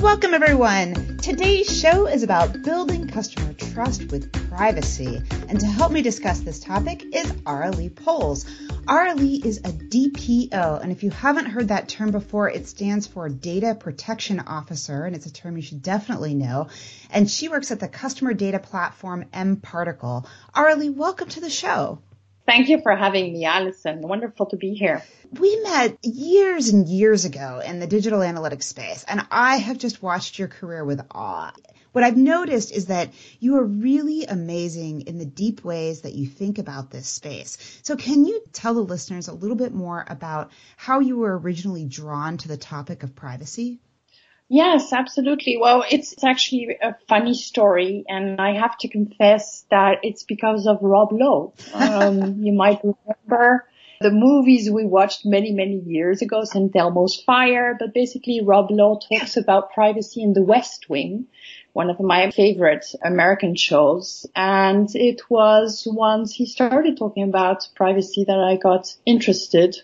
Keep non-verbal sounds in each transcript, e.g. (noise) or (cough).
Welcome, everyone. Today's show is about building customer trust with privacy. And to help me discuss this topic is Aurélie Pols. Aurélie is a DPO, and if you haven't heard that term before, it stands for Data Protection Officer, and it's a term you should definitely know. And she works at the customer data platform M mParticle. Aurélie, welcome to the show. Thank you for having me, Allison. Wonderful to be here. We met years and years ago in the digital analytics space, and I have just watched your career with awe. What I've noticed is that you are really amazing in the deep ways that you think about this space. So can you tell the listeners a little bit more about how you were originally drawn to the topic of privacy? Yes, absolutely. Well, it's actually a funny story, and I have to confess that it's because of Rob Lowe. Um, (laughs) you might remember the movies we watched many, many years ago, St. Elmo's Fire, but basically Rob Lowe talks about privacy in the West Wing, one of my favorite American shows. And it was once he started talking about privacy that I got interested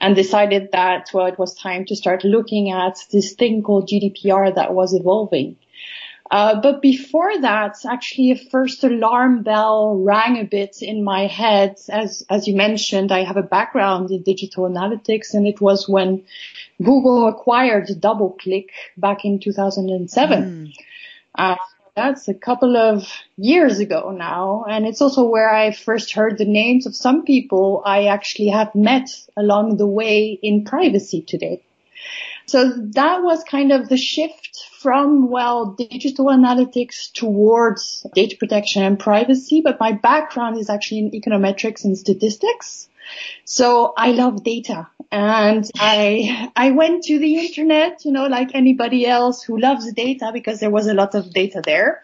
and decided that, well, it was time to start looking at this thing called GDPR that was evolving. Uh, but before that, actually a first alarm bell rang a bit in my head. As, as you mentioned, I have a background in digital analytics and it was when Google acquired DoubleClick back in 2007. Mm. Uh, that's a couple of years ago now. And it's also where I first heard the names of some people I actually have met along the way in privacy today. So that was kind of the shift from, well, digital analytics towards data protection and privacy. But my background is actually in econometrics and statistics. So I love data and I, I went to the internet, you know, like anybody else who loves data because there was a lot of data there.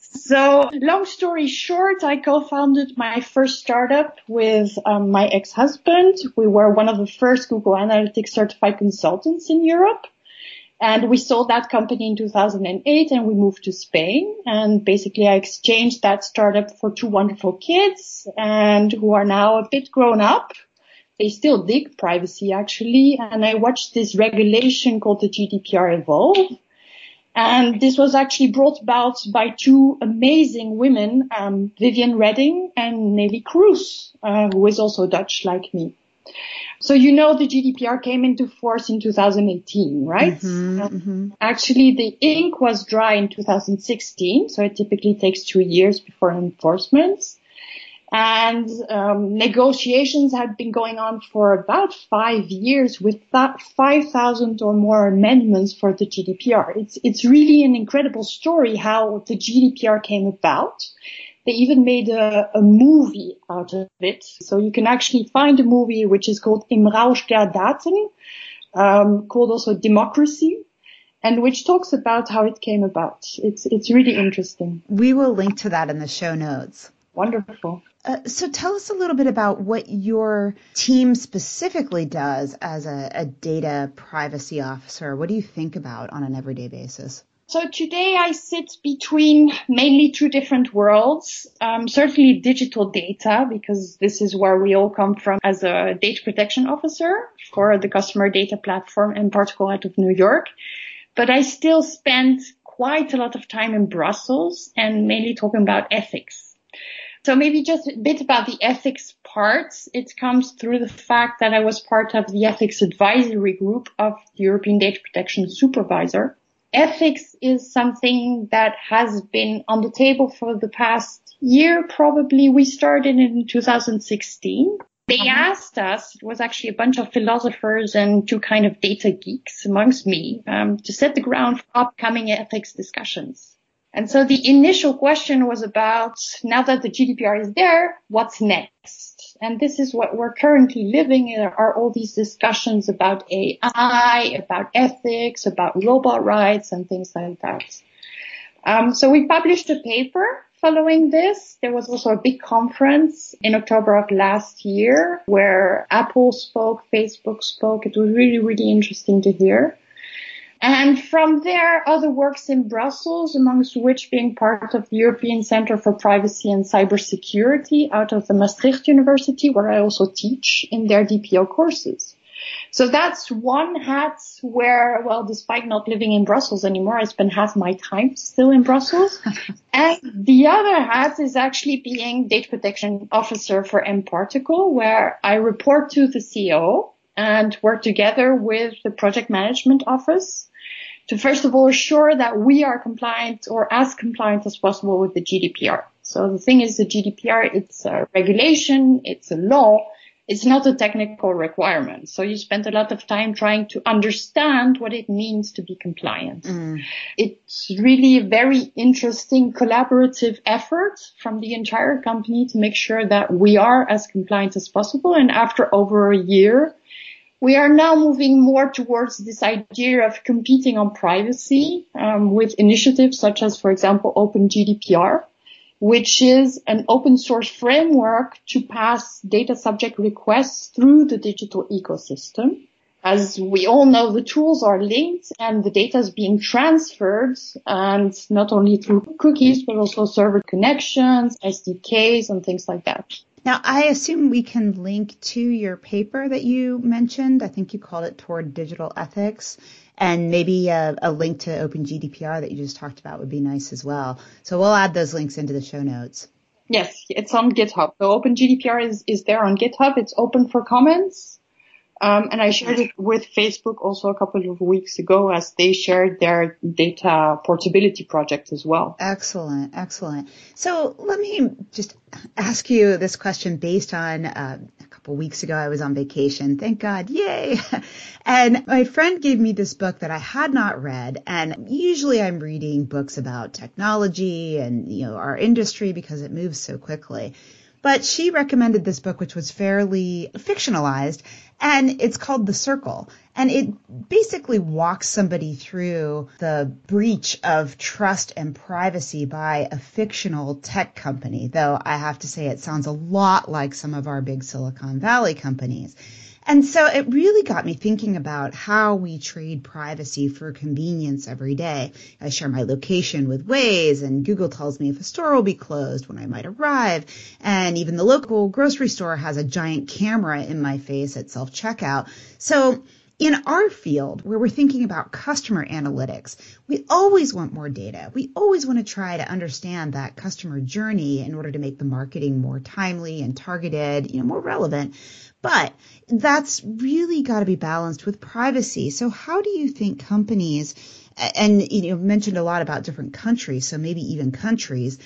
So long story short, I co-founded my first startup with um, my ex-husband. We were one of the first Google Analytics certified consultants in Europe. And we sold that company in 2008 and we moved to Spain. And basically I exchanged that startup for two wonderful kids and who are now a bit grown up. They still dig privacy actually. And I watched this regulation called the GDPR evolve. And this was actually brought about by two amazing women, um, Viviane Reding and Neelie Kroes, uh, who is also Dutch like me. So you know the GDPR came into force in 2018, right? Mm-hmm, mm-hmm. Actually, the ink was dry in 2016, so it typically takes two years before enforcement. And um, negotiations had been going on for about five years with 5,000 or more amendments for the GDPR. It's, it's really an incredible story how the GDPR came about. They even made a, a, movie out of it. So you can actually find a movie which is called Im Rausch der Daten, um, called also Democracy, and which talks about how it came about. It's, it's really interesting. We will link to that in the show notes. Wonderful. Uh, so tell us a little bit about what your team specifically does as a, a data privacy officer. What do you think about on an everyday basis? So today I sit between mainly two different worlds. Um, certainly digital data because this is where we all come from as a data protection officer for the customer data platform mParticle out of New York. But I still spend quite a lot of time in Brussels and mainly talking about ethics. So maybe just a bit about the ethics part. It comes through the fact that I was part of the ethics advisory group of the European Data Protection Supervisor ethics is something that has been on the table for the past year, probably. We started in 2016. They uh-huh. asked us, it was actually a bunch of philosophers and two kind of data geeks amongst me, um, to set the ground for upcoming ethics discussions. And so the initial question was about, now that the GDPR is there, what's next? And this is what we're currently living in there are all these discussions about AI, about ethics, about robot rights and things like that. Um, so we published a paper following this. There was also a big conference in October of last year where Apple spoke, Facebook spoke. It was really, really interesting to hear. And from there, other works in Brussels, amongst which being part of the European Center for Privacy and Cybersecurity out of the Maastricht University, where I also teach in their DPO courses. So that's one hat where, well, despite not living in Brussels anymore, I spend half my time still in Brussels. (laughs) and the other hat is actually being data protection officer for mParticle, where I report to the CEO and work together with the project management office to first of all assure that we are compliant or as compliant as possible with the GDPR. So the thing is the GDPR, it's a regulation, it's a law, it's not a technical requirement. So you spend a lot of time trying to understand what it means to be compliant. Mm. It's really a very interesting collaborative effort from the entire company to make sure that we are as compliant as possible. And after over a year, we are now moving more towards this idea of competing on privacy um, with initiatives such as, for example, Open GDPR, which is an open source framework to pass data subject requests through the digital ecosystem. As we all know, the tools are linked and the data is being transferred and not only through cookies, but also server connections, SDKs and things like that. Now, I assume we can link to your paper that you mentioned. I think you called it Toward Digital Ethics. And maybe a, a link to OpenGDPR that you just talked about would be nice as well. So we'll add those links into the show notes. Yes, it's on GitHub. So OpenGDPR is, is there on GitHub. It's open for comments. Um, and I shared it with Facebook also a couple of weeks ago as they shared their data portability project as well. Excellent, excellent. So let me just ask you this question based on uh, a couple of weeks ago I was on vacation. Thank God, yay! (laughs) and my friend gave me this book that I had not read, and usually I'm reading books about technology and you know our industry because it moves so quickly. But she recommended this book, which was fairly fictionalized, and it's called The Circle. And it basically walks somebody through the breach of trust and privacy by a fictional tech company, though I have to say it sounds a lot like some of our big Silicon Valley companies. And so it really got me thinking about how we trade privacy for convenience every day. I share my location with Waze and Google tells me if a store will be closed when I might arrive. And even the local grocery store has a giant camera in my face at self checkout. So in our field, where we're thinking about customer analytics, we always want more data. We always want to try to understand that customer journey in order to make the marketing more timely and targeted, you know, more relevant. But that's really got to be balanced with privacy. So how do you think companies, and you know, mentioned a lot about different countries, so maybe even countries,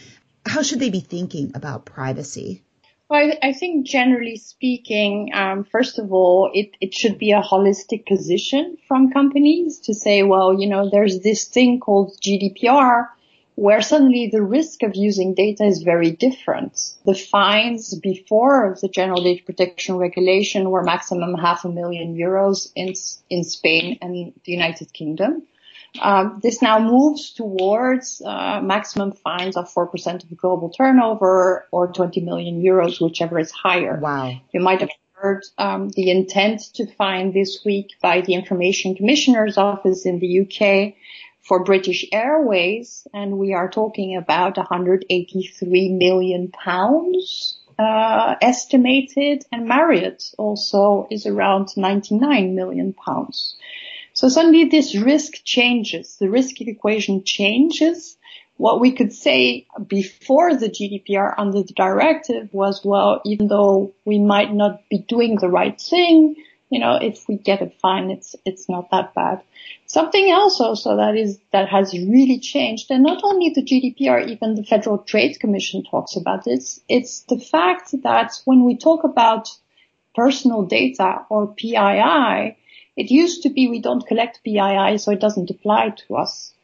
how should they be thinking about privacy? Well, I, think generally speaking, um, first of all, it, it should be a holistic position from companies to say, well, you know, there's this thing called GDPR where suddenly the risk of using data is very different. The fines before the general data protection regulation were maximum half a million euros in, in Spain and the United Kingdom. Um, this now moves towards uh, maximum fines of 4% of global turnover or 20 million euros, whichever is higher. Wow. You might have heard um, the intent to fine this week by the Information Commissioner's Office in the UK for British Airways, and we are talking about 183 million pounds uh, estimated, and Marriott also is around 99 million pounds. So suddenly this risk changes, the risk equation changes. What we could say before the GDPR under the directive was, well, even though we might not be doing the right thing, You know, if we get it fine, it's, it's not that bad. Something else also that is, that has really changed, and not only the GDPR, even the Federal Trade Commission talks about this, it's the fact that when we talk about personal data or PII, it used to be we don't collect PII, so it doesn't apply to us.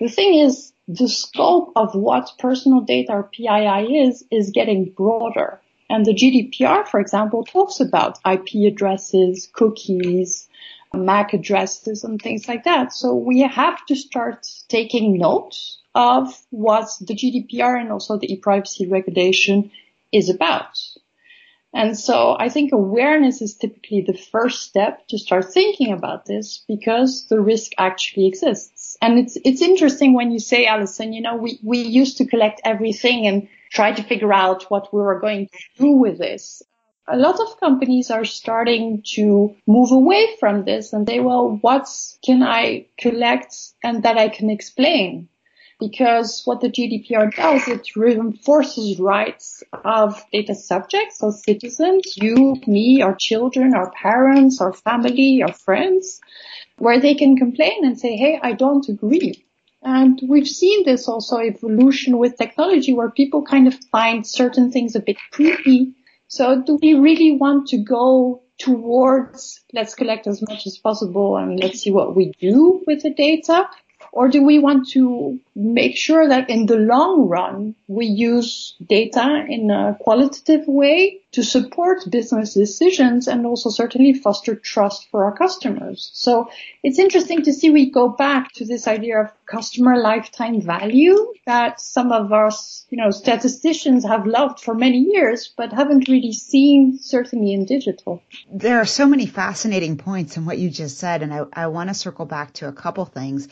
The thing is, the scope of what personal data or PII is, is getting broader. And the GDPR, for example, talks about IP addresses, cookies, MAC addresses and things like that. So we have to start taking note of what the GDPR and also the e-privacy regulation is about. And so I think awareness is typically the first step to start thinking about this because the risk actually exists. And it's, it's interesting when you say, Allison, you know, we, we used to collect everything and try to figure out what we were going to do with this. A lot of companies are starting to move away from this and say, well, what can I collect and that I can explain? because what the GDPR does, it reinforces rights of data subjects, so citizens, you, me, our children, our parents, our family, our friends, where they can complain and say, hey, I don't agree. And we've seen this also evolution with technology where people kind of find certain things a bit creepy. So do we really want to go towards let's collect as much as possible and let's see what we do with the data? Or do we want to make sure that in the long run, we use data in a qualitative way to support business decisions and also certainly foster trust for our customers? So it's interesting to see we go back to this idea of customer lifetime value that some of us, you know, statisticians have loved for many years, but haven't really seen certainly in digital. There are so many fascinating points in what you just said, and I, I want to circle back to a couple things.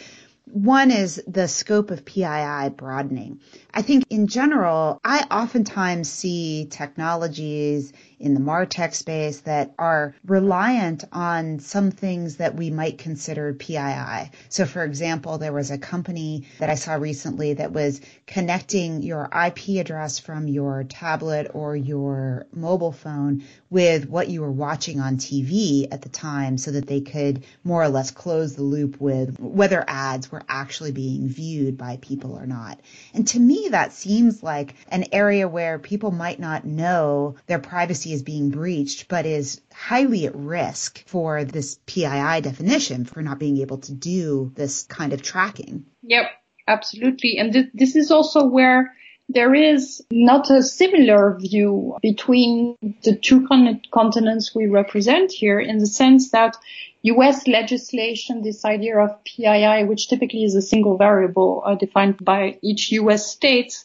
One is the scope of PII broadening. I think in general, I oftentimes see technologies in the MarTech space that are reliant on some things that we might consider PII. So for example, there was a company that I saw recently that was connecting your IP address from your tablet or your mobile phone with what you were watching on TV at the time so that they could more or less close the loop with whether ads were actually being viewed by people or not. And to me, that seems like an area where people might not know their privacy is being breached, but is highly at risk for this PII definition for not being able to do this kind of tracking. Yep, absolutely. And th- this is also where there is not a similar view between the two con- continents we represent here in the sense that US legislation, this idea of PII, which typically is a single variable uh, defined by each US state,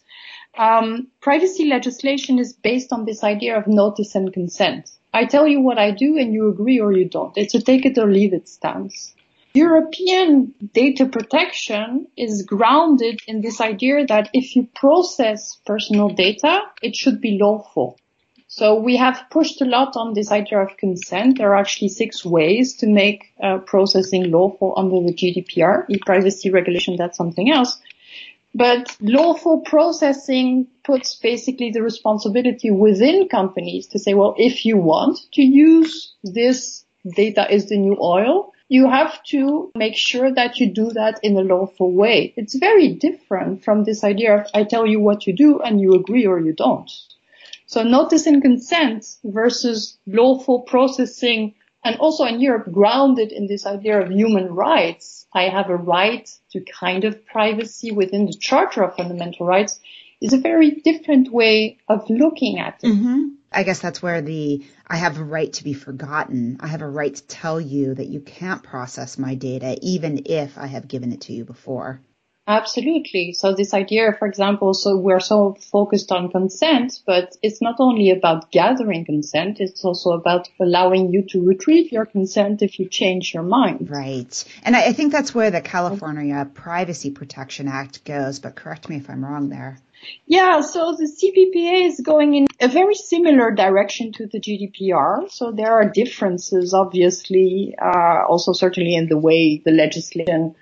um, privacy legislation is based on this idea of notice and consent. I tell you what I do and you agree or you don't. It's a take it or leave it stance. European data protection is grounded in this idea that if you process personal data, it should be lawful. So we have pushed a lot on this idea of consent. There are actually six ways to make uh, processing lawful under the GDPR. E-privacy regulation, that's something else. But lawful processing puts basically the responsibility within companies to say, well, if you want to use this data is the new oil, you have to make sure that you do that in a lawful way. It's very different from this idea of I tell you what you do and you agree or you don't. So notice and consent versus lawful processing and also in Europe grounded in this idea of human rights. I have a right to kind of privacy within the Charter of Fundamental Rights is a very different way of looking at it. Mm-hmm. I guess that's where the I have a right to be forgotten. I have a right to tell you that you can't process my data even if I have given it to you before. Absolutely. So this idea, for example, so we're so focused on consent, but it's not only about gathering consent, it's also about allowing you to retrieve your consent if you change your mind. Right. And I think that's where the California Privacy Protection Act goes, but correct me if I'm wrong there. Yeah, so the CPPA is going in a very similar direction to the GDPR. So there are differences, obviously, uh, also certainly in the way the legislation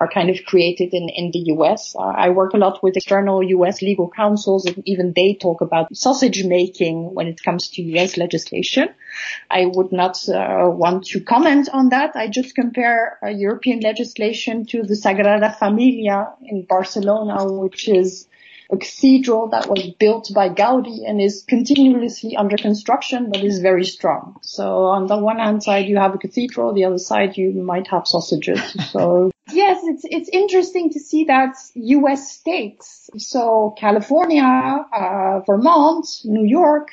are kind of created in, in the US. Uh, I work a lot with external US legal counsels and even they talk about sausage making when it comes to US legislation. I would not uh, want to comment on that. I just compare uh, European legislation to the Sagrada Familia in Barcelona, which is a cathedral that was built by Gaudi and is continuously under construction, but is very strong. So on the one hand side, you have a cathedral. The other side, you might have sausages. So yes, it's, it's interesting to see that U.S. states. So California, uh, Vermont, New York,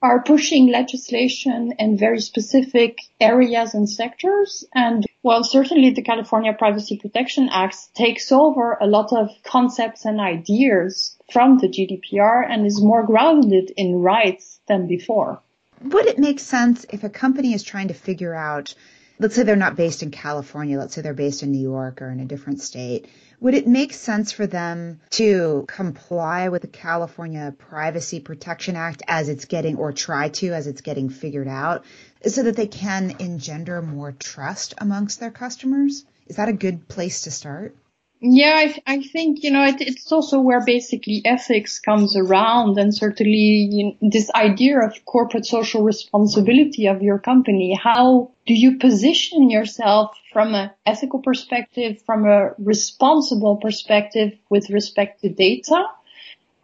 are pushing legislation in very specific areas and sectors. And well, certainly the California Privacy Protection Act takes over a lot of concepts and ideas from the GDPR and is more grounded in rights than before. Would it make sense if a company is trying to figure out, let's say they're not based in California, let's say they're based in New York or in a different state, would it make sense for them to comply with the California Privacy Protection Act as it's getting, or try to as it's getting figured out, so that they can engender more trust amongst their customers? Is that a good place to start? Yeah, I, I think, you know, it, it's also where basically ethics comes around and certainly you know, this idea of corporate social responsibility of your company. How do you position yourself from an ethical perspective, from a responsible perspective with respect to data?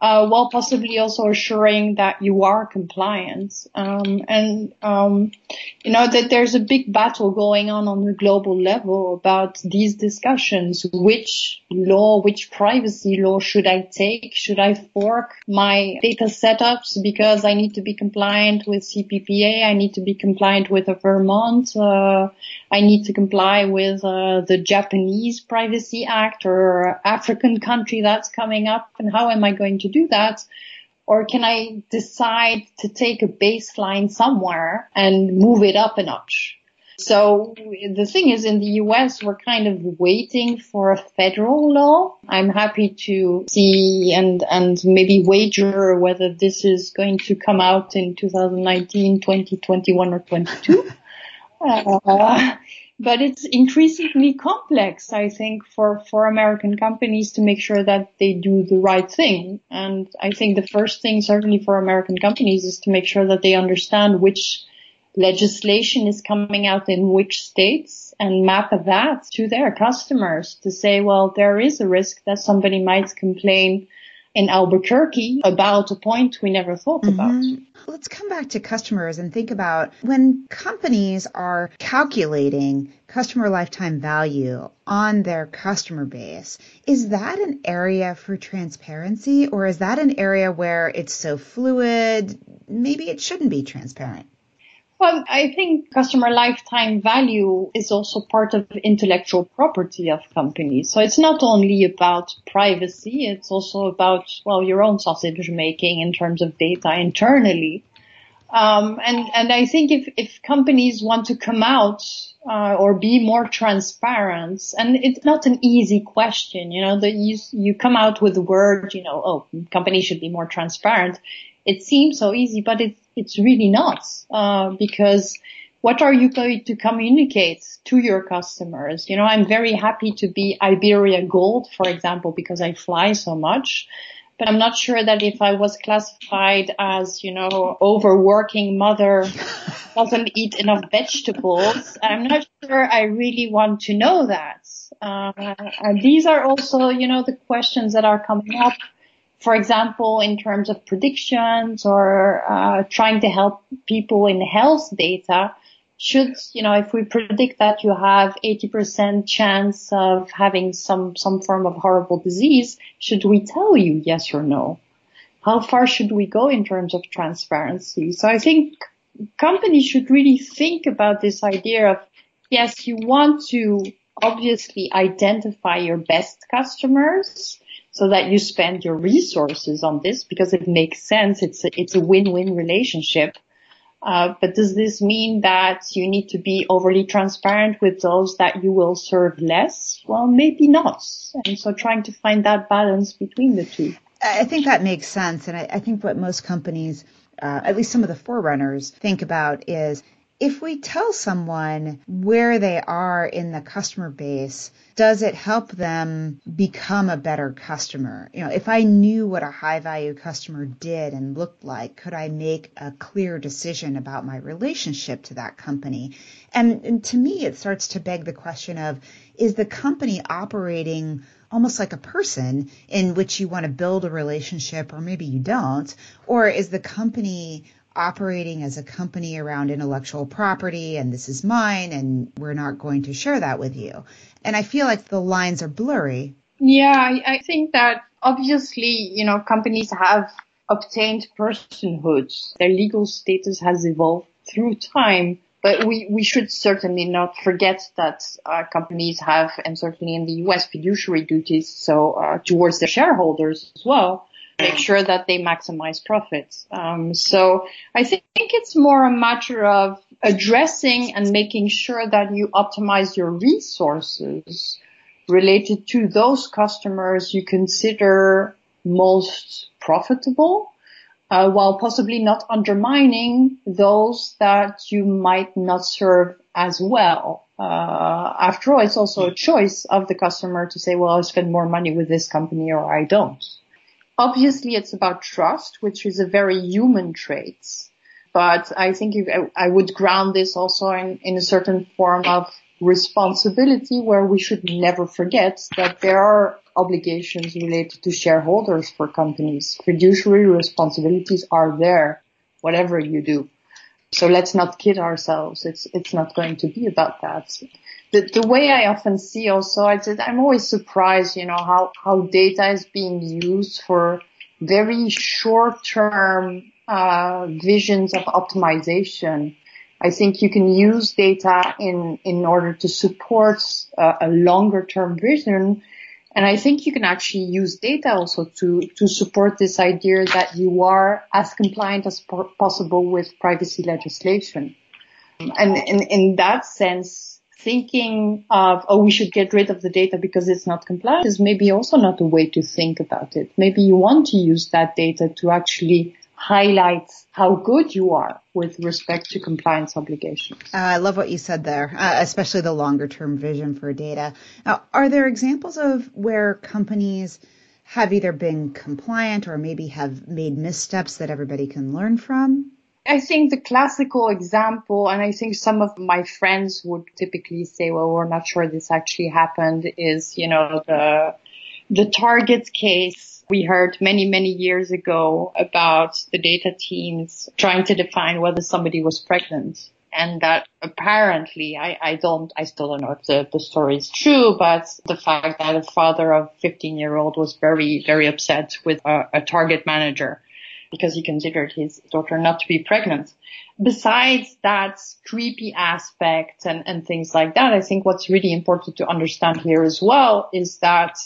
Uh, while possibly also assuring that you are compliant. Um, and um, you know that there's a big battle going on on the global level about these discussions. Which law, which privacy law should I take? Should I fork my data setups because I need to be compliant with CPPA? I need to be compliant with a Vermont. Uh, I need to comply with uh, the Japanese Privacy Act or African country that's coming up, and how am I going to do that? Or can I decide to take a baseline somewhere and move it up a notch? So the thing is in the US, we're kind of waiting for a federal law. I'm happy to see and, and maybe wager whether this is going to come out in 2019, 2021 or 22. (laughs) Uh, but it's increasingly complex, I think, for, for American companies to make sure that they do the right thing. And I think the first thing, certainly for American companies, is to make sure that they understand which legislation is coming out in which states and map that to their customers to say, well, there is a risk that somebody might complain in Albuquerque about a point we never thought mm-hmm. about. Let's come back to customers and think about when companies are calculating customer lifetime value on their customer base. Is that an area for transparency or is that an area where it's so fluid? Maybe it shouldn't be transparent. Well, I think customer lifetime value is also part of intellectual property of companies. So it's not only about privacy, it's also about, well, your own sausage making in terms of data internally. Um, and, and I think if, if companies want to come out uh, or be more transparent, and it's not an easy question, you know, that you, you come out with the word, you know, oh, companies should be more transparent. It seems so easy, but it's it's really not, uh, because what are you going to communicate to your customers? You know, I'm very happy to be Iberia Gold, for example, because I fly so much. But I'm not sure that if I was classified as, you know, overworking mother (laughs) doesn't eat enough vegetables, I'm not sure I really want to know that. Uh, and these are also, you know, the questions that are coming up for example, in terms of predictions or uh, trying to help people in health data, should, you know, if we predict that you have 80% chance of having some, some form of horrible disease, should we tell you yes or no? How far should we go in terms of transparency? So I think companies should really think about this idea of, yes, you want to obviously identify your best customers, so that you spend your resources on this because it makes sense. It's a, it's a win-win relationship. Uh, but does this mean that you need to be overly transparent with those that you will serve less? Well, maybe not. And so trying to find that balance between the two. I think that makes sense. And I, I think what most companies, uh, at least some of the forerunners think about is if we tell someone where they are in the customer base, does it help them become a better customer? You know, if I knew what a high value customer did and looked like, could I make a clear decision about my relationship to that company? And, and to me, it starts to beg the question of, is the company operating almost like a person in which you want to build a relationship or maybe you don't? Or is the company operating as a company around intellectual property and this is mine and we're not going to share that with you. And I feel like the lines are blurry. Yeah, I, think that obviously, you know, companies have obtained personhood. Their legal status has evolved through time. But we, we should certainly not forget that uh, companies have, and certainly in the U.S., fiduciary duties, so uh, towards their shareholders as well make sure that they maximize profits. Um, so I think it's more a matter of addressing and making sure that you optimize your resources related to those customers you consider most profitable, uh, while possibly not undermining those that you might not serve as well. Uh, after all, it's also a choice of the customer to say, well, I spend more money with this company or I don't. Obviously, it's about trust, which is a very human trait. But I think I would ground this also in, in a certain form of responsibility where we should never forget that there are obligations related to shareholders for companies. Fiduciary responsibilities are there, whatever you do. So let's not kid ourselves. It's, it's not going to be about that the, the way I often see also, I said, I'm always surprised, you know, how, how data is being used for very short term, uh, visions of optimization. I think you can use data in, in order to support uh, a longer term vision. And I think you can actually use data also to, to support this idea that you are as compliant as po- possible with privacy legislation. And in, in that sense, thinking of, oh, we should get rid of the data because it's not compliant is maybe also not a way to think about it. Maybe you want to use that data to actually highlight how good you are with respect to compliance obligations. Uh, I love what you said there, uh, especially the longer term vision for data. Now, are there examples of where companies have either been compliant or maybe have made missteps that everybody can learn from? I think the classical example, and I think some of my friends would typically say, well, we're not sure this actually happened is, you know, the, the Target case we heard many, many years ago about the data teams trying to define whether somebody was pregnant. And that apparently, I, I don't, I still don't know if the, the story is true, but the fact that a father of 15 year old was very, very upset with a, a Target manager because he considered his daughter not to be pregnant. Besides that creepy aspect and, and things like that, I think what's really important to understand here as well is that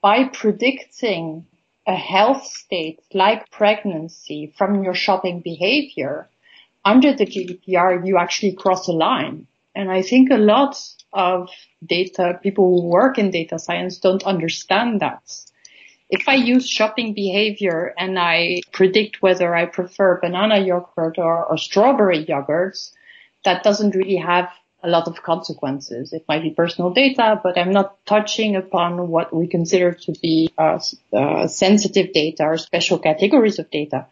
by predicting a health state like pregnancy from your shopping behavior, under the GDPR, you actually cross a line. And I think a lot of data, people who work in data science don't understand that. If I use shopping behavior and I predict whether I prefer banana yogurt or, or strawberry yogurts, that doesn't really have a lot of consequences. It might be personal data, but I'm not touching upon what we consider to be uh, uh, sensitive data or special categories of data.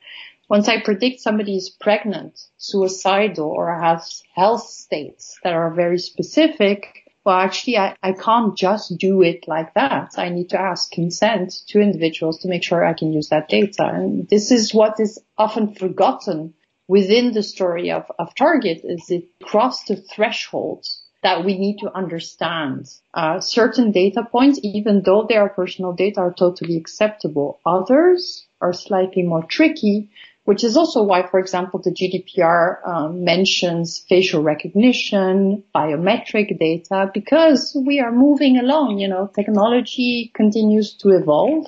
Once I predict somebody is pregnant, suicidal, or has health states that are very specific, well, actually, I, I can't just do it like that. I need to ask consent to individuals to make sure I can use that data. And this is what is often forgotten within the story of, of Target is it crossed the threshold that we need to understand. Uh, certain data points, even though they are personal data, are totally acceptable. Others are slightly more tricky which is also why, for example, the GDPR um, mentions facial recognition, biometric data, because we are moving along. You know, technology continues to evolve.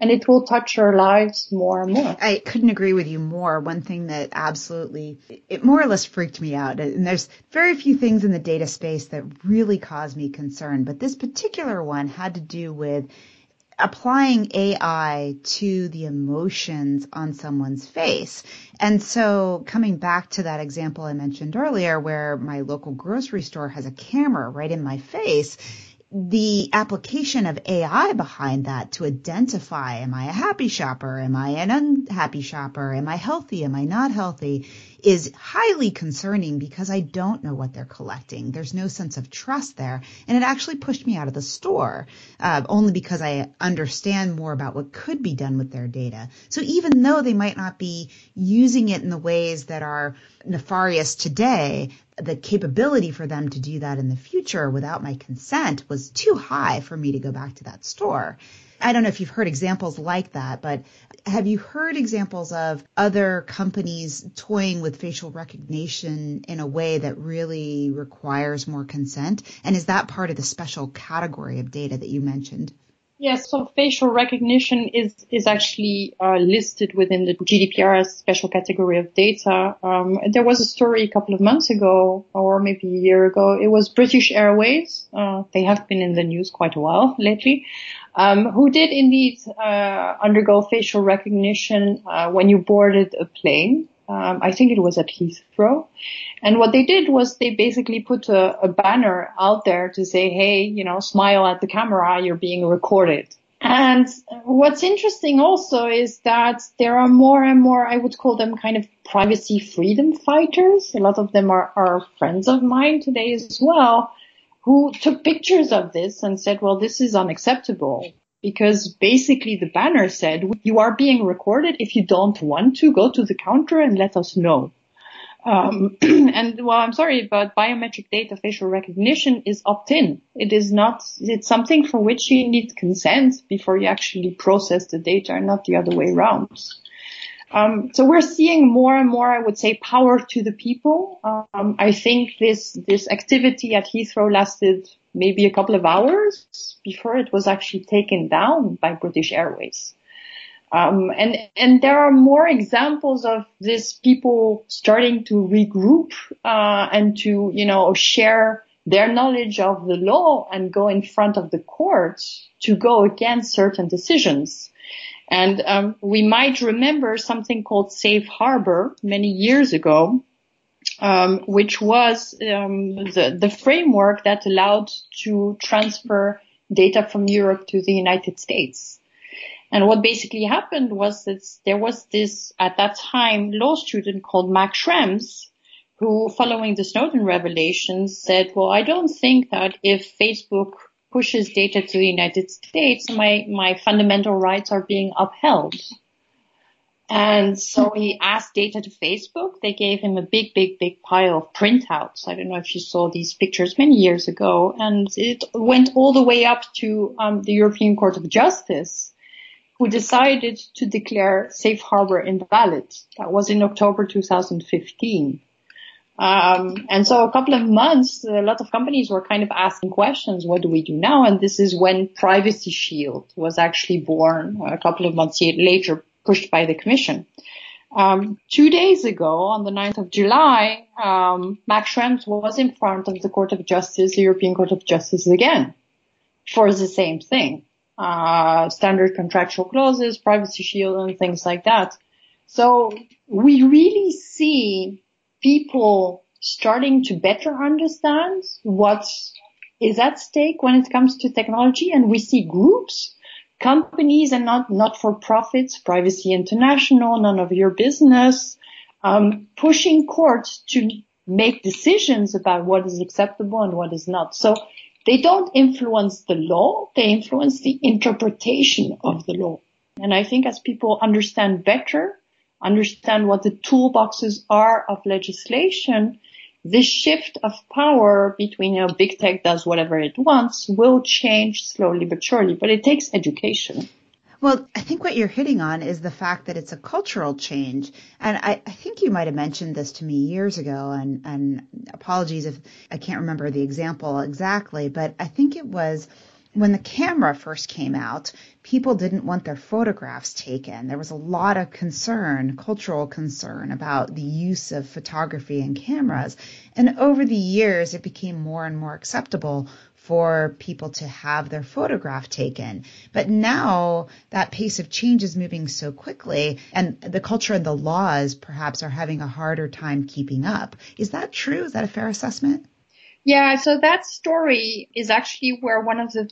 And it will touch our lives more and more. I couldn't agree with you more. One thing that absolutely, it more or less freaked me out. And there's very few things in the data space that really cause me concern, but this particular one had to do with applying AI to the emotions on someone's face. And so coming back to that example I mentioned earlier where my local grocery store has a camera right in my face, the application of AI behind that to identify, am I a happy shopper? Am I an unhappy shopper? Am I healthy? Am I not healthy? Is highly concerning because I don't know what they're collecting. There's no sense of trust there. And it actually pushed me out of the store, uh, only because I understand more about what could be done with their data. So even though they might not be using it in the ways that are nefarious today, the capability for them to do that in the future without my consent was too high for me to go back to that store. I don't know if you've heard examples like that, but have you heard examples of other companies toying with facial recognition in a way that really requires more consent? And is that part of the special category of data that you mentioned? Yes, so facial recognition is is actually uh, listed within the GDPR special category of data. Um, there was a story a couple of months ago, or maybe a year ago. It was British Airways. Uh, they have been in the news quite a while lately um, who did indeed uh, undergo facial recognition uh, when you boarded a plane. Um, I think it was at Heathrow. And what they did was they basically put a, a banner out there to say, hey, you know, smile at the camera, you're being recorded. And what's interesting also is that there are more and more, I would call them kind of privacy freedom fighters. A lot of them are, are friends of mine today as well who took pictures of this and said, well, this is unacceptable because basically the banner said, you are being recorded. If you don't want to, go to the counter and let us know. Um, (clears throat) and well, I'm sorry, but biometric data facial recognition is opt-in. It is not, it's something for which you need consent before you actually process the data and not the other way around. Um, so we're seeing more and more, I would say, power to the people. Um, I think this this activity at Heathrow lasted maybe a couple of hours before it was actually taken down by British Airways. Um, and and there are more examples of this people starting to regroup uh, and to you know share their knowledge of the law and go in front of the courts to go against certain decisions. And um, we might remember something called Safe Harbor many years ago, um, which was um, the, the framework that allowed to transfer data from Europe to the United States. And what basically happened was that there was this, at that time, law student called Max Schrems, who, following the Snowden revelations, said, well, I don't think that if Facebook pushes data to the United States, my, my fundamental rights are being upheld. And so he asked data to Facebook. They gave him a big, big, big pile of printouts. I don't know if you saw these pictures many years ago. And it went all the way up to um, the European Court of Justice, who decided to declare safe harbor invalid. That was in October 2015. Um, and so a couple of months, a lot of companies were kind of asking questions, what do we do now? And this is when Privacy Shield was actually born a couple of months later, pushed by the commission. Um, two days ago, on the 9th of July, um, Max Schrems was in front of the Court of Justice, the European Court of Justice again, for the same thing. Uh, standard contractual clauses, privacy shield, and things like that. So we really see people starting to better understand what is at stake when it comes to technology. And we see groups, companies and not, not for profits, privacy international, none of your business, um, pushing courts to make decisions about what is acceptable and what is not. So they don't influence the law. They influence the interpretation of the law. And I think as people understand better understand what the toolboxes are of legislation, this shift of power between, you know, big tech does whatever it wants will change slowly but surely, but it takes education. Well, I think what you're hitting on is the fact that it's a cultural change. And I, I think you might have mentioned this to me years ago, and, and apologies if I can't remember the example exactly, but I think it was when the camera first came out, people didn't want their photographs taken. There was a lot of concern, cultural concern about the use of photography and cameras. And over the years, it became more and more acceptable for people to have their photograph taken. But now that pace of change is moving so quickly and the culture and the laws perhaps are having a harder time keeping up. Is that true? Is that a fair assessment? Yeah, so that story is actually where one of the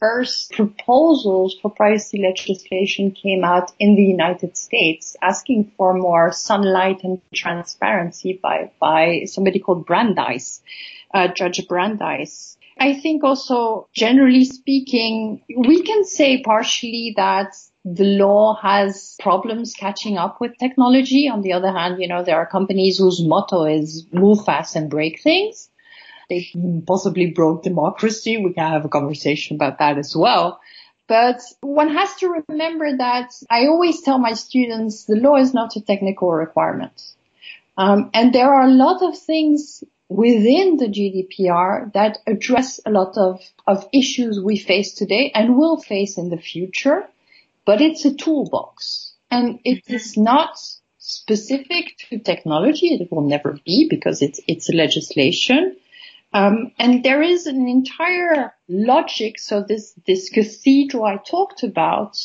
first proposals for privacy legislation came out in the United States, asking for more sunlight and transparency by, by somebody called Brandeis, uh, Judge Brandeis. I think also, generally speaking, we can say partially that the law has problems catching up with technology. On the other hand, you know, there are companies whose motto is move fast and break things. They possibly broke democracy. We can have a conversation about that as well. But one has to remember that I always tell my students the law is not a technical requirement. Um, and there are a lot of things within the GDPR that address a lot of, of issues we face today and will face in the future, but it's a toolbox and it mm-hmm. not specific to technology. It will never be because it's, it's a legislation. Um, and there is an entire logic. So this, this cathedral I talked about,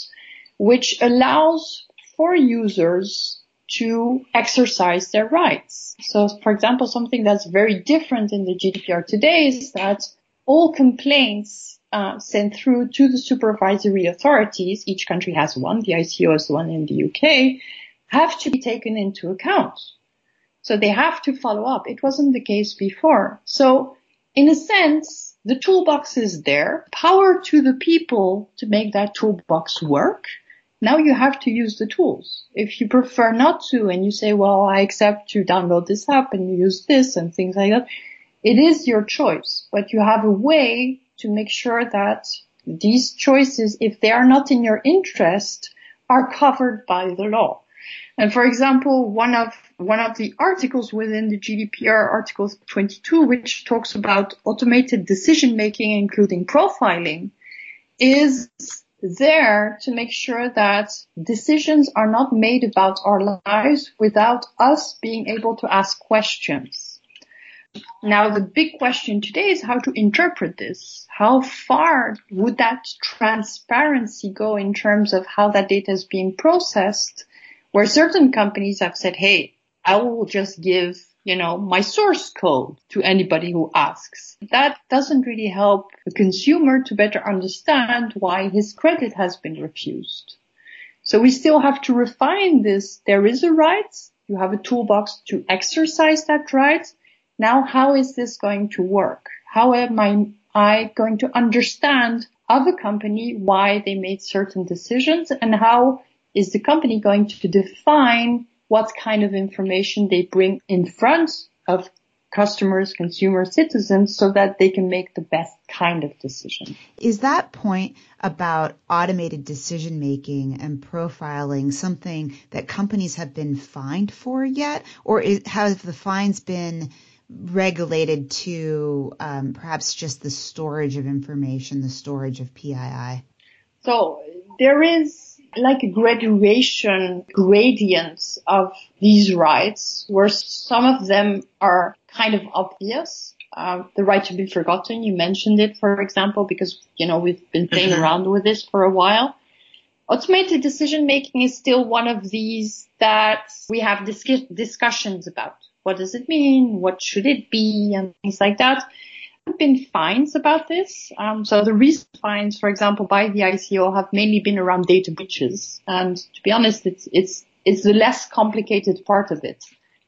which allows for users to exercise their rights. So for example, something that's very different in the GDPR today is that all complaints uh, sent through to the supervisory authorities, each country has one, the ICO is one in the UK, have to be taken into account. So they have to follow up. It wasn't the case before. So in a sense, the toolbox is there. Power to the people to make that toolbox work. Now you have to use the tools. If you prefer not to and you say, well, I accept to download this app and use this and things like that, it is your choice, but you have a way to make sure that these choices, if they are not in your interest, are covered by the law. And for example, one of one of the articles within the GDPR, Article 22, which talks about automated decision making, including profiling, is there to make sure that decisions are not made about our lives without us being able to ask questions. Now the big question today is how to interpret this. How far would that transparency go in terms of how that data is being processed? Where certain companies have said, hey, I will just give you know, my source code to anybody who asks. That doesn't really help the consumer to better understand why his credit has been refused. So we still have to refine this. There is a right. You have a toolbox to exercise that right. Now, how is this going to work? How am I, I going to understand of a company why they made certain decisions and how is the company going to define what kind of information they bring in front of customers, consumers, citizens so that they can make the best kind of decision. Is that point about automated decision making and profiling something that companies have been fined for yet? Or is, have the fines been regulated to um, perhaps just the storage of information, the storage of PII? So there is like a graduation gradients of these rights where some of them are kind of obvious. Uh, the right to be forgotten, you mentioned it, for example, because, you know, we've been playing mm-hmm. around with this for a while. Automated decision making is still one of these that we have discussions about. What does it mean? What should it be? And things like that been fines about this. Um, so the recent fines, for example, by the ICO have mainly been around data breaches. And to be honest, it's, it's, it's the less complicated part of it.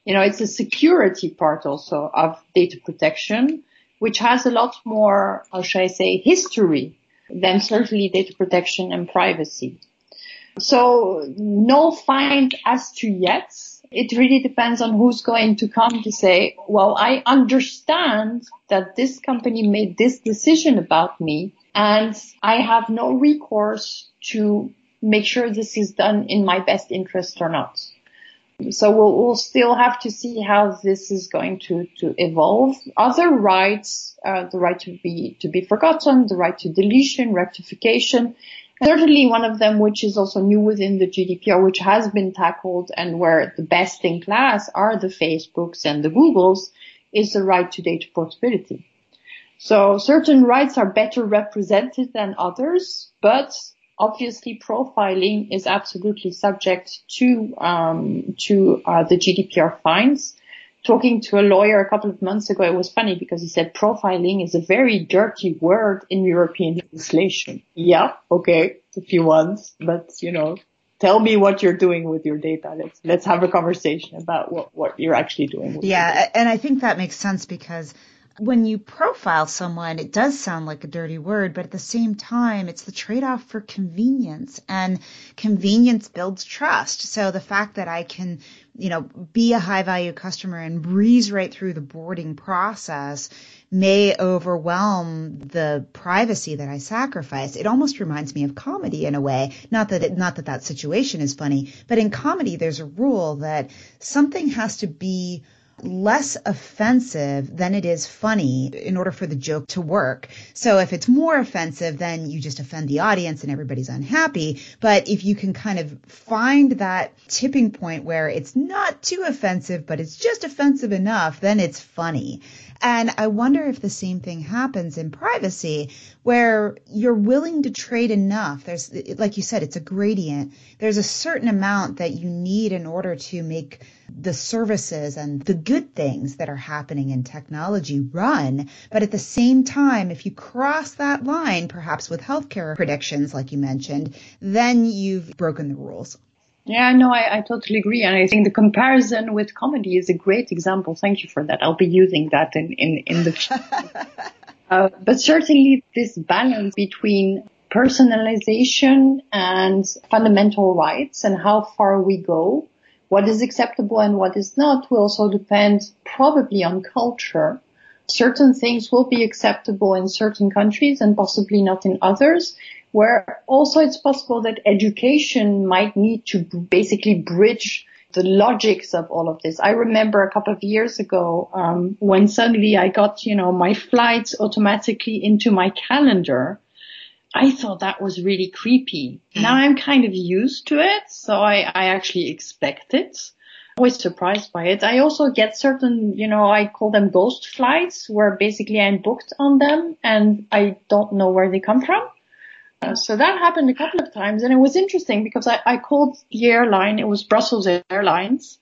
You know, it's a security part also of data protection, which has a lot more, how should I say, history than certainly data protection and privacy. So no fines as to yet. It really depends on who's going to come to say, well, I understand that this company made this decision about me and I have no recourse to make sure this is done in my best interest or not. So we'll, we'll still have to see how this is going to, to evolve. Other rights, uh, the right to be, to be forgotten, the right to deletion, rectification, Certainly one of them, which is also new within the GDPR, which has been tackled and where the best in class are the Facebooks and the Googles, is the right to data portability. So certain rights are better represented than others, but obviously profiling is absolutely subject to um, to uh, the GDPR fines. Talking to a lawyer a couple of months ago, it was funny because he said profiling is a very dirty word in European legislation. Yeah, okay, if you want, but you know, tell me what you're doing with your data. Let's let's have a conversation about what what you're actually doing. yeah, and I think that makes sense because when you profile someone, it does sound like a dirty word, but at the same time, it's the trade off for convenience and convenience builds trust. So the fact that I can, you know, be a high value customer and breeze right through the boarding process may overwhelm the privacy that I sacrifice. It almost reminds me of comedy in a way. Not that it, not that that situation is funny, but in comedy, there's a rule that something has to be less offensive than it is funny in order for the joke to work. So if it's more offensive, then you just offend the audience and everybody's unhappy. But if you can kind of find that tipping point where it's not too offensive, but it's just offensive enough, then it's funny. And I wonder if the same thing happens in privacy where you're willing to trade enough. There's, like you said, it's a gradient. There's a certain amount that you need in order to make the services and the good things that are happening in technology run. But at the same time, if you cross that line, perhaps with healthcare predictions, like you mentioned, then you've broken the rules. Yeah, no, I, I totally agree. And I think the comparison with comedy is a great example. Thank you for that. I'll be using that in, in, in the (laughs) uh, but certainly this balance between personalization and fundamental rights and how far we go, what is acceptable and what is not will also depend probably on culture. Certain things will be acceptable in certain countries and possibly not in others where also it's possible that education might need to basically bridge the logics of all of this. I remember a couple of years ago um, when suddenly I got, you know, my flights automatically into my calendar. I thought that was really creepy. Mm. Now I'm kind of used to it, so I, I actually expect it. Always surprised by it. I also get certain, you know, I call them ghost flights where basically I'm booked on them and I don't know where they come from. Uh, so that happened a couple of times and it was interesting because I, I called the airline. It was Brussels Airlines.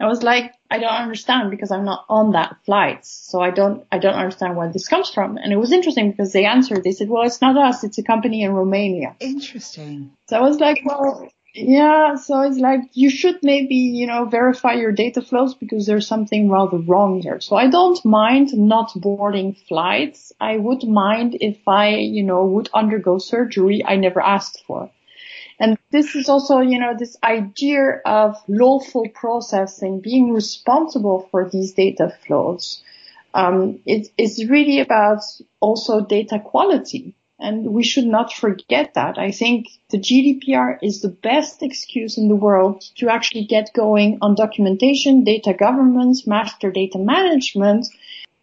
I was like, I don't understand because I'm not on that flight. So I don't, I don't understand where this comes from. And it was interesting because they answered, they said, well, it's not us. It's a company in Romania. Interesting. So I was like, well, yeah, so it's like you should maybe, you know, verify your data flows because there's something rather wrong here. So I don't mind not boarding flights. I would mind if I, you know, would undergo surgery I never asked for. And this is also, you know, this idea of lawful processing, being responsible for these data flows. Um, it, it's really about also data quality. And we should not forget that. I think the GDPR is the best excuse in the world to actually get going on documentation, data governance, master data management.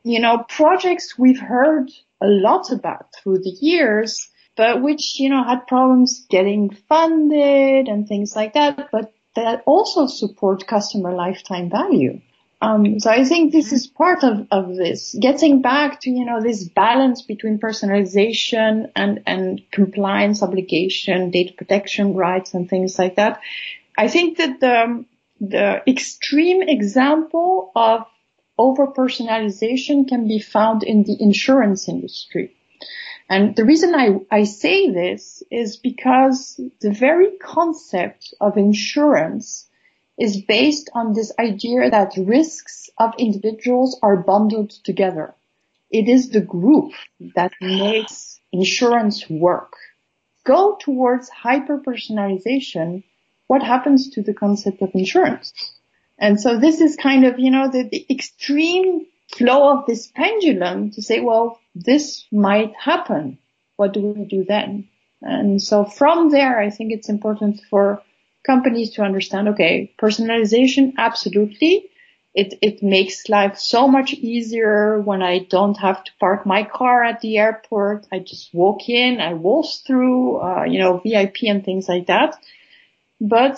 You know, projects we've heard a lot about through the years, but which, you know, had problems getting funded and things like that, but that also support customer lifetime value. Um, so I think this is part of, of this getting back to, you know, this balance between personalization and, and compliance obligation, data protection rights and things like that. I think that the, the extreme example of over personalization can be found in the insurance industry. And the reason I, I say this is because the very concept of insurance is based on this idea that risks of individuals are bundled together. It is the group that makes insurance work. Go towards hyper personalization. What happens to the concept of insurance? And so this is kind of, you know, the, the extreme flow of this pendulum to say, well, this might happen. What do we do then? And so from there, I think it's important for companies to understand, okay, personalization, absolutely. It, it makes life so much easier when I don't have to park my car at the airport. I just walk in, I waltz through, uh, you know, VIP and things like that. But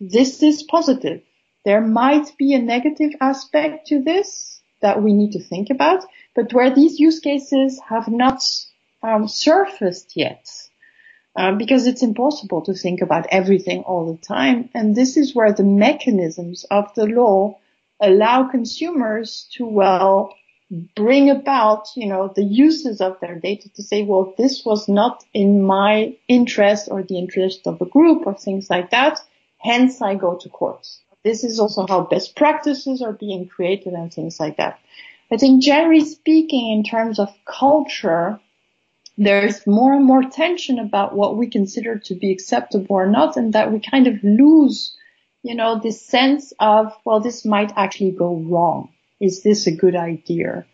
this is positive. There might be a negative aspect to this that we need to think about, but where these use cases have not um, surfaced yet, uh, because it's impossible to think about everything all the time. And this is where the mechanisms of the law allow consumers to, well, bring about, you know, the uses of their data to say, well, this was not in my interest or the interest of a group or things like that. Hence I go to court. This is also how best practices are being created and things like that. I think generally speaking, in terms of culture, there's more and more tension about what we consider to be acceptable or not, and that we kind of lose, you know, this sense of, well, this might actually go wrong. Is this a good idea?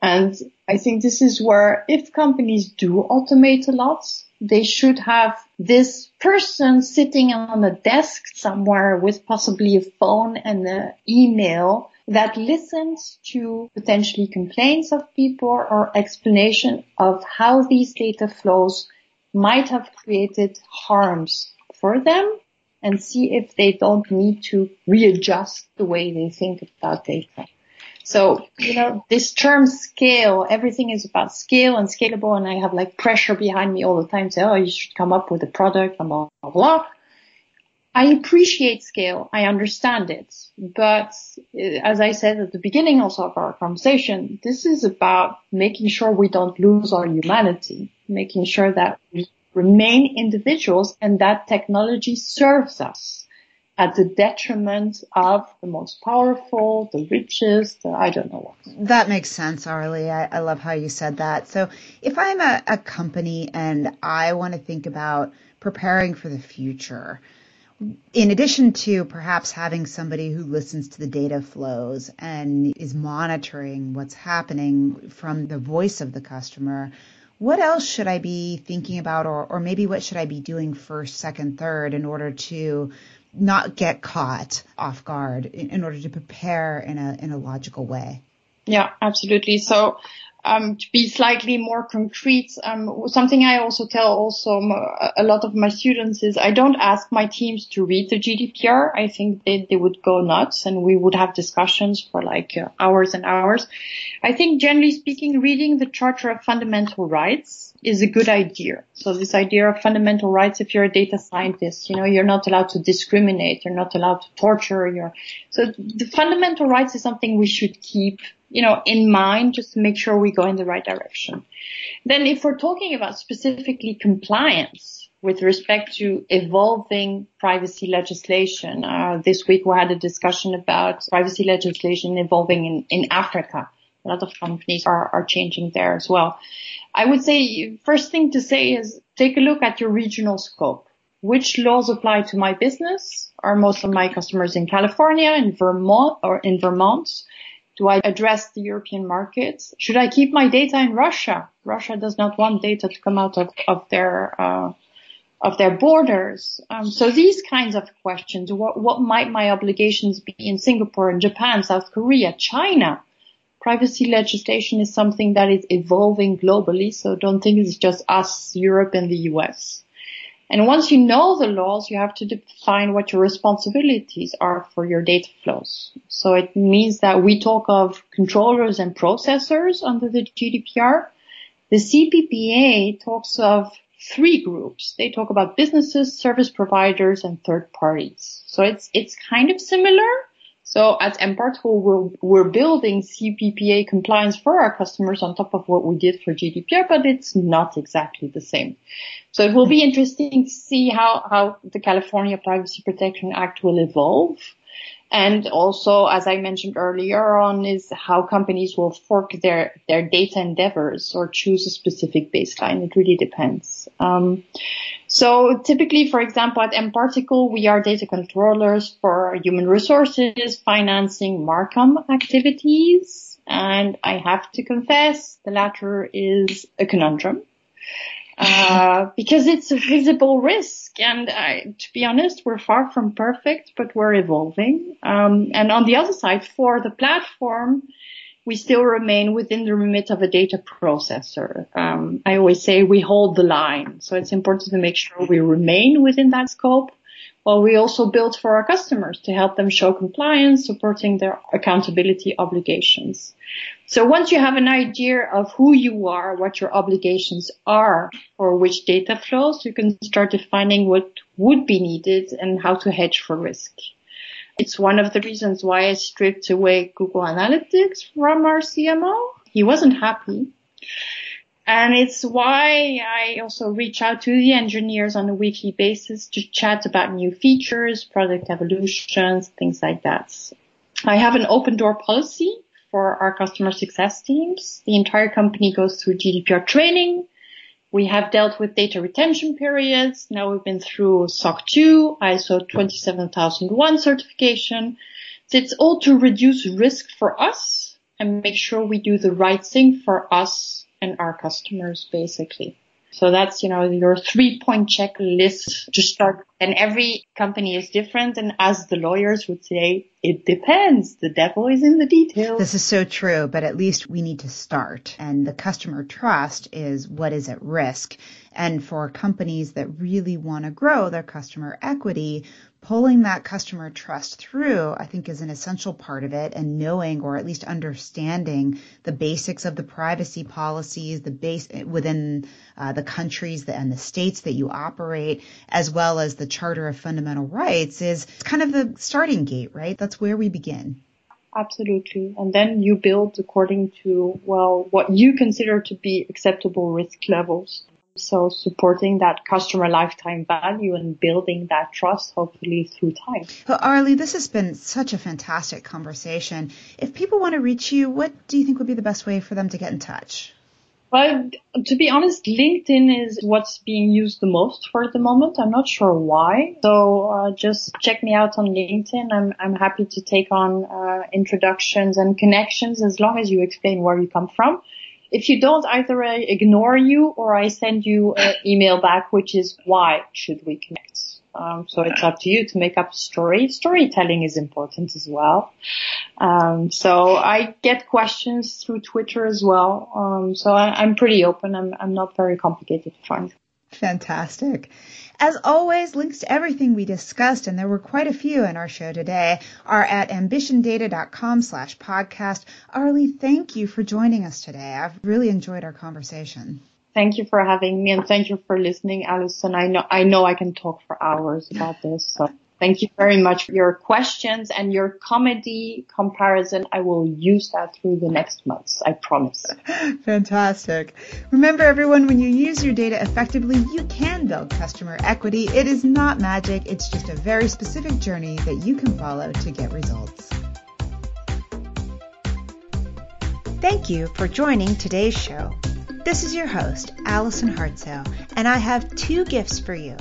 And I think this is where if companies do automate a lot, they should have this person sitting on a desk somewhere with possibly a phone and an email that listens to potentially complaints of people or explanation of how these data flows might have created harms for them and see if they don't need to readjust the way they think about data. So, you know, this term scale, everything is about scale and scalable. And I have like pressure behind me all the time. Say, oh, you should come up with a product, blah, blah, blah. I appreciate scale. I understand it. But uh, as I said at the beginning also of our conversation, this is about making sure we don't lose our humanity, making sure that we remain individuals and that technology serves us at the detriment of the most powerful, the richest, the, I don't know what. That makes sense, Aurélie. I, I love how you said that. So if I'm a, a company and I want to think about preparing for the future, in addition to perhaps having somebody who listens to the data flows and is monitoring what's happening from the voice of the customer, what else should I be thinking about or, or maybe what should I be doing first, second, third in order to not get caught off guard in, in order to prepare in a in a logical way. Yeah, absolutely. So um, to be slightly more concrete, um, something I also tell also a lot of my students is I don't ask my teams to read the GDPR. I think they, they would go nuts and we would have discussions for like uh, hours and hours. I think generally speaking, reading the Charter of Fundamental Rights is a good idea. So this idea of fundamental rights, if you're a data scientist, you know, you're not allowed to discriminate, you're not allowed to torture, you're, so the fundamental rights is something we should keep you know, in mind just to make sure we go in the right direction. Then if we're talking about specifically compliance with respect to evolving privacy legislation, uh, this week we had a discussion about privacy legislation evolving in, in Africa. A lot of companies are, are changing there as well. I would say first thing to say is take a look at your regional scope. Which laws apply to my business? Are most of my customers in California, in Vermont, or in Vermont? Do I address the European markets? Should I keep my data in Russia? Russia does not want data to come out of, of their, uh, of their borders. Um, so these kinds of questions, what, what might my obligations be in Singapore and Japan, South Korea, China? Privacy legislation is something that is evolving globally, so don't think it's just us, Europe and the US. And once you know the laws, you have to define what your responsibilities are for your data flows. So it means that we talk of controllers and processors under the GDPR. The CPPA talks of three groups. They talk about businesses, service providers, and third parties. So it's, it's kind of similar, so at mParticle, we're, we're building CPPA compliance for our customers on top of what we did for GDPR, but it's not exactly the same. So it will be interesting to see how, how the California Privacy Protection Act will evolve. And also, as I mentioned earlier on, is how companies will fork their, their data endeavors or choose a specific baseline. It really depends. Um, so typically, for example, at mParticle, we are data controllers for human resources, financing, Marcom activities. And I have to confess, the latter is a conundrum. Uh, because it's a visible risk. And I, to be honest, we're far from perfect, but we're evolving. Um, and on the other side, for the platform, we still remain within the remit of a data processor. Um, I always say we hold the line. So it's important to make sure we remain within that scope well, we also build for our customers to help them show compliance, supporting their accountability obligations. So once you have an idea of who you are, what your obligations are for which data flows, you can start defining what would be needed and how to hedge for risk. It's one of the reasons why I stripped away Google Analytics from our CMO. He wasn't happy. And it's why I also reach out to the engineers on a weekly basis to chat about new features, product evolutions, things like that. I have an open door policy for our customer success teams. The entire company goes through GDPR training. We have dealt with data retention periods. Now we've been through SOC 2, ISO 27001 certification. So it's all to reduce risk for us and make sure we do the right thing for us and our customers basically. So that's, you know, your three point checklist to start. And every company is different. And as the lawyers would say, it depends. The devil is in the details. This is so true, but at least we need to start. And the customer trust is what is at risk. And for companies that really want to grow their customer equity, pulling that customer trust through, I think, is an essential part of it. And knowing or at least understanding the basics of the privacy policies, the base within uh, the countries and the states that you operate, as well as the Charter of Fundamental Rights, is kind of the starting gate, right? That's where we begin. Absolutely. And then you build according to, well, what you consider to be acceptable risk levels. So supporting that customer lifetime value and building that trust, hopefully through time. Well, Aurélie, this has been such a fantastic conversation. If people want to reach you, what do you think would be the best way for them to get in touch? Well, to be honest, LinkedIn is what's being used the most for the moment. I'm not sure why. So uh, just check me out on LinkedIn. I'm I'm happy to take on uh, introductions and connections as long as you explain where you come from. If you don't, either I ignore you or I send you an email back, which is why should we connect? Um, so it's up to you to make up a story. Storytelling is important as well. Um, so I get questions through Twitter as well. Um, so I, am pretty open. I'm, I'm not very complicated to find. Fantastic. As always, links to everything we discussed, and there were quite a few in our show today, are at ambitiondata.com slash podcast. Aurélie, thank you for joining us today. I've really enjoyed our conversation. Thank you for having me and thank you for listening, Allison. I know, I know I can talk for hours about this. So Thank you very much for your questions and your comedy comparison. I will use that through the next months. I promise. (laughs) Fantastic. Remember everyone, when you use your data effectively, you can build customer equity. It is not magic. It's just a very specific journey that you can follow to get results. Thank you for joining today's show. This is your host, Allison Hartsoe, and I have two gifts for you.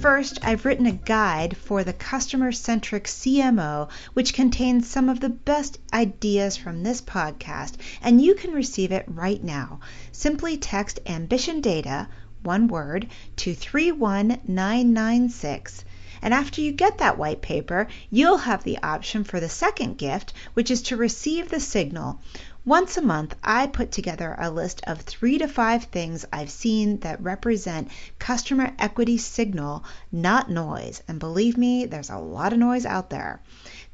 First, I've written a guide for the customer centric CMO, which contains some of the best ideas from this podcast, and you can receive it right now. Simply text Ambition Data, one word, to 31996. And after you get that white paper, you'll have the option for the second gift, which is to receive the signal. Once a month, I put together a list of three to five things I've seen that represent customer equity signal, not noise. And believe me, there's a lot of noise out there.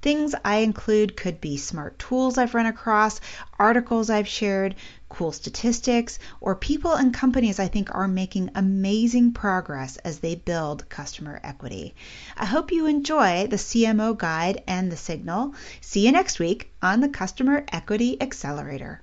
Things I include could be smart tools I've run across, articles I've shared, cool statistics, or people and companies I think are making amazing progress as they build customer equity. I hope you enjoy the CMO guide and the signal. See you next week on the Customer Equity Accelerator.